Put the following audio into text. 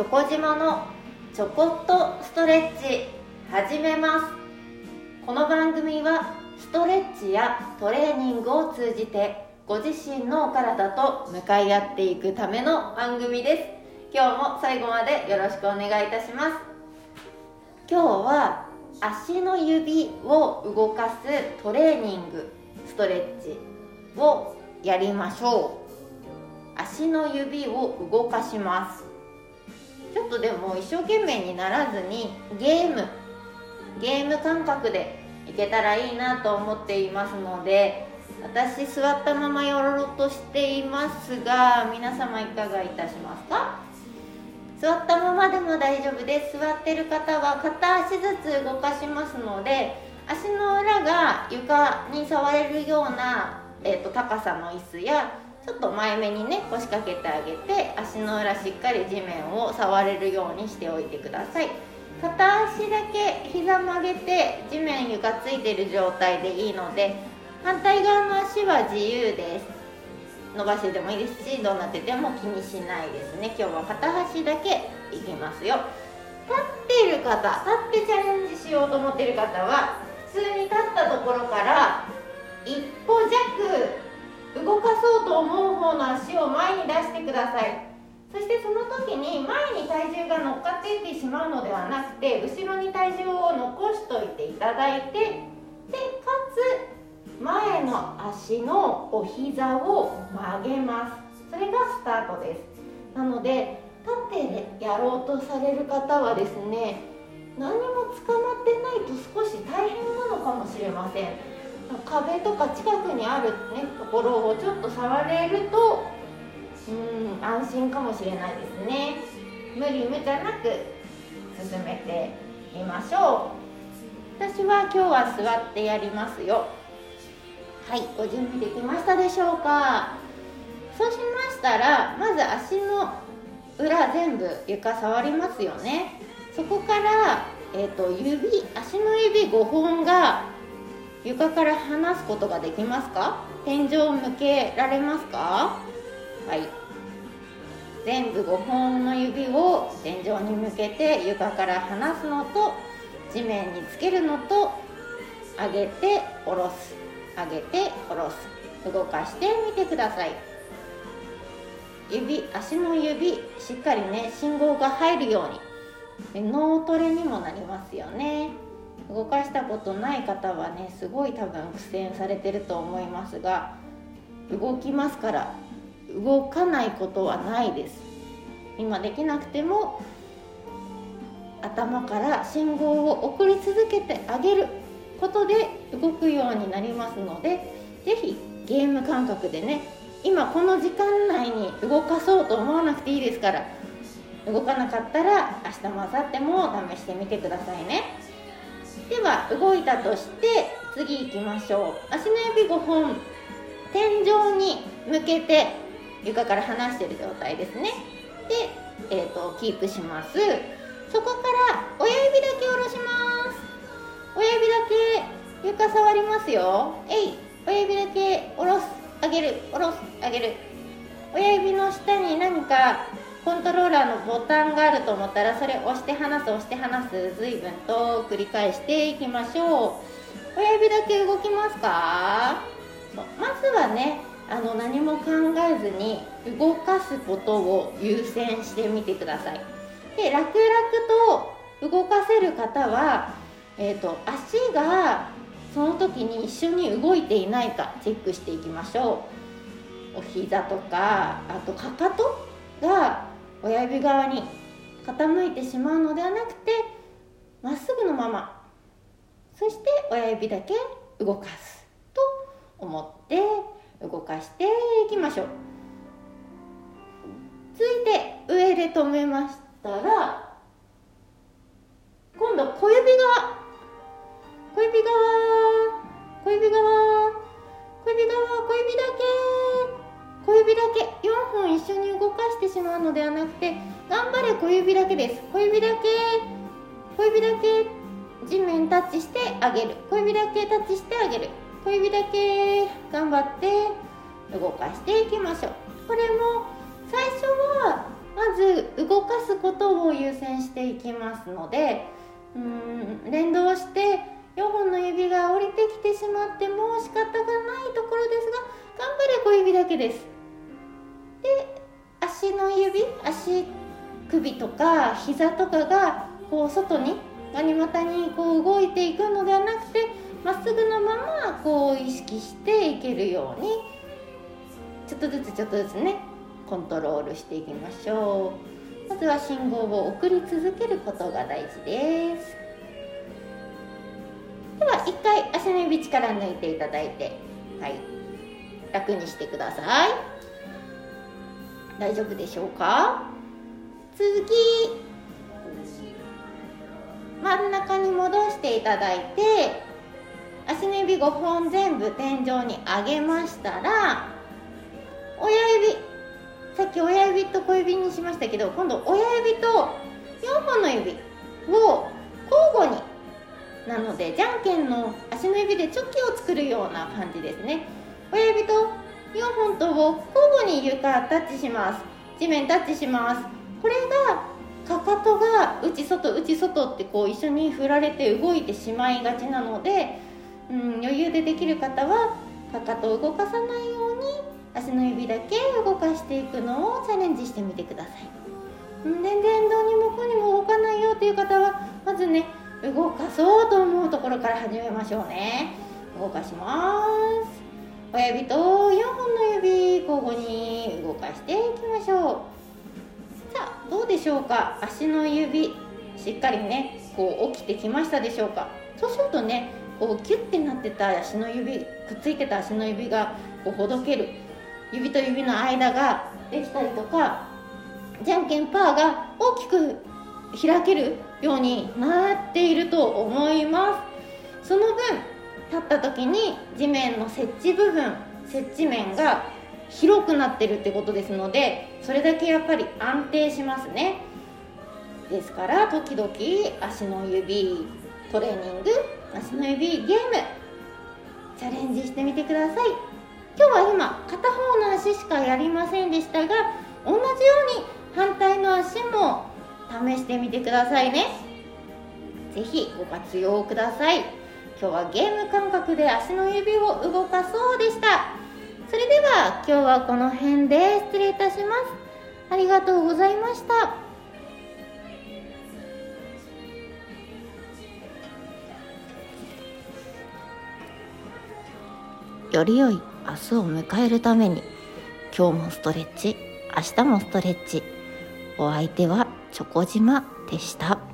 チョコ島のちょこっとストレッチ始めます。この番組はストレッチやトレーニングを通じてご自身のお体と向かい合っていくための番組です。今日も最後までよろしくお願いいたします。今日は足の指を動かすトレーニングストレッチをやりましょう。足の指を動かします。ちょっとでも一生懸命にならずにゲームゲーム感覚でいけたらいいなと思っていますので私座ったままやろうとしていますが皆様いかがいたしますか？座ったままでも大丈夫です。座ってる方は片足ずつ動かしますので足の裏が床に触れるような、えーと、高さの椅子やちょっと前目にね腰掛けてあげて足の裏しっかり地面を触れるようにしておいてください。片足だけ膝曲げて地面床ついてる状態でいいので反対側の足は自由です。伸ばしてでもいいですしどうなってても気にしないですね。今日は片足だけいきますよ。立っている方立ってチャレンジしようと思っている方は普通に立ったところから一歩弱動かそうと思う方の足を前に出してください。そしてその時に前に体重が乗っかっていってしまうのではなくて後ろに体重を残しといていただいてでかつ前の足のお膝を曲げます。それがスタートです。なので立ってやろうとされる方はですね何も捕まってないと少し大変なのかもしれません。壁とか近くにある、ね、ころをちょっと触れるとうん安心かもしれないですね。無理無茶なく進めてみましょう。私は今日は座ってやりますよ。はいご準備できましたでしょうか？そうしましたらまず足の裏全部床触りますよね。そこから、えーと、指足の指5本が床から離すことができますか？天井を向けられますか？はい。全部5本の指を天井に向けて床から離すのと地面につけるのと上げて下ろす。上げて下ろす。動かしてみてください。指足の指しっかりね信号が入るように。脳トレにもなりますよね。動かしたことない方はねすごい多分苦戦されてると思いますが動きますから動かないことはないです。今できなくても頭から信号を送り続けてあげることで動くようになりますので是非ゲーム感覚でね今この時間内に動かそうと思わなくていいですから動かなかったら明日も明後日も試してみてくださいね。では動いたとして次行きましょう。足の指5本天井に向けて床から離してる状態ですね。で、えーと、キープします。そこから親指だけ下ろします。親指だけ床触りますよ。えい親指だけ下ろす上げる下ろす上げる。親指の下に何かコントローラーのボタンがあると思ったらそれ押して離す押して離す随分と繰り返していきましょう。親指だけ動きますか？まずはねあの何も考えずに動かすことを優先してみてください。で楽々と動かせる方はえーと、足がその時に一緒に動いていないかチェックしていきましょう。お膝とかあとかかと？親指側に傾いてしまうのではなくてまっすぐのままそして親指だけ動かすと思って動かしていきましょう。続いて上で止めましたらて頑張れ小指だけです。小指だけ小指だけ地面タッチしてあげる。小指だけタッチしてあげる。小指だけ頑張って動かしていきましょう。これも最初はまず動かすことを優先していきますのでうん連動して4本の指が降りてきてしまっても仕方がないところですが頑張れ小指だけです。で足の指足首とか膝とかがこう外にガニ股にこう動いていくのではなくてまっすぐのままこう意識していけるようにちょっとずつちょっとずつねコントロールしていきましょう。まずは信号を送り続けることが大事です。では一回足の指力抜いていただいてはい。楽にしてください。大丈夫でしょうか？続き真ん中に戻していただいて足の指5本全部天井に上げましたら親指さっき親指と小指にしましたけど今度親指と4本の指を交互になのでじゃんけんの足の指でチョキを作るような感じですね。親指と4本とを交互に床タッチします。地面タッチします。これがかかとが内外内外ってこう一緒に振られて動いてしまいがちなので、うん、余裕でできる方はかかとを動かさないように足の指だけ動かしていくのをチャレンジしてみてください、全然どうにもこうにも動かないよっていう方はまずね動かそうと思うところから始めましょうね。動かします。親指と4本の指交互に動かしていきましょう。さあどうでしょうか？足の指しっかりねこう起きてきましたでしょうか？そうするとねこうキュッてなってた足の指くっついてた足の指がこうほどける。指と指の間ができたりとかじゃんけんパーが大きく開けるようになっていると思います。その分立った時に地面の接地部分接地面が広くなってるってことですのでそれだけやっぱり安定しますね。ですから時々足の指トレーニング足の指ゲームチャレンジしてみてください。今日は今片方の足しかやりませんでしたが同じように反対の足も試してみてくださいね。是非ご活用ください。今日はゲーム感覚で足の指を動かそうでした。それでは今日はこの辺で失礼いたします。ありがとうございました。より良い明日を迎えるために今日もストレッチ明日もストレッチ。お相手はチョコ島でした。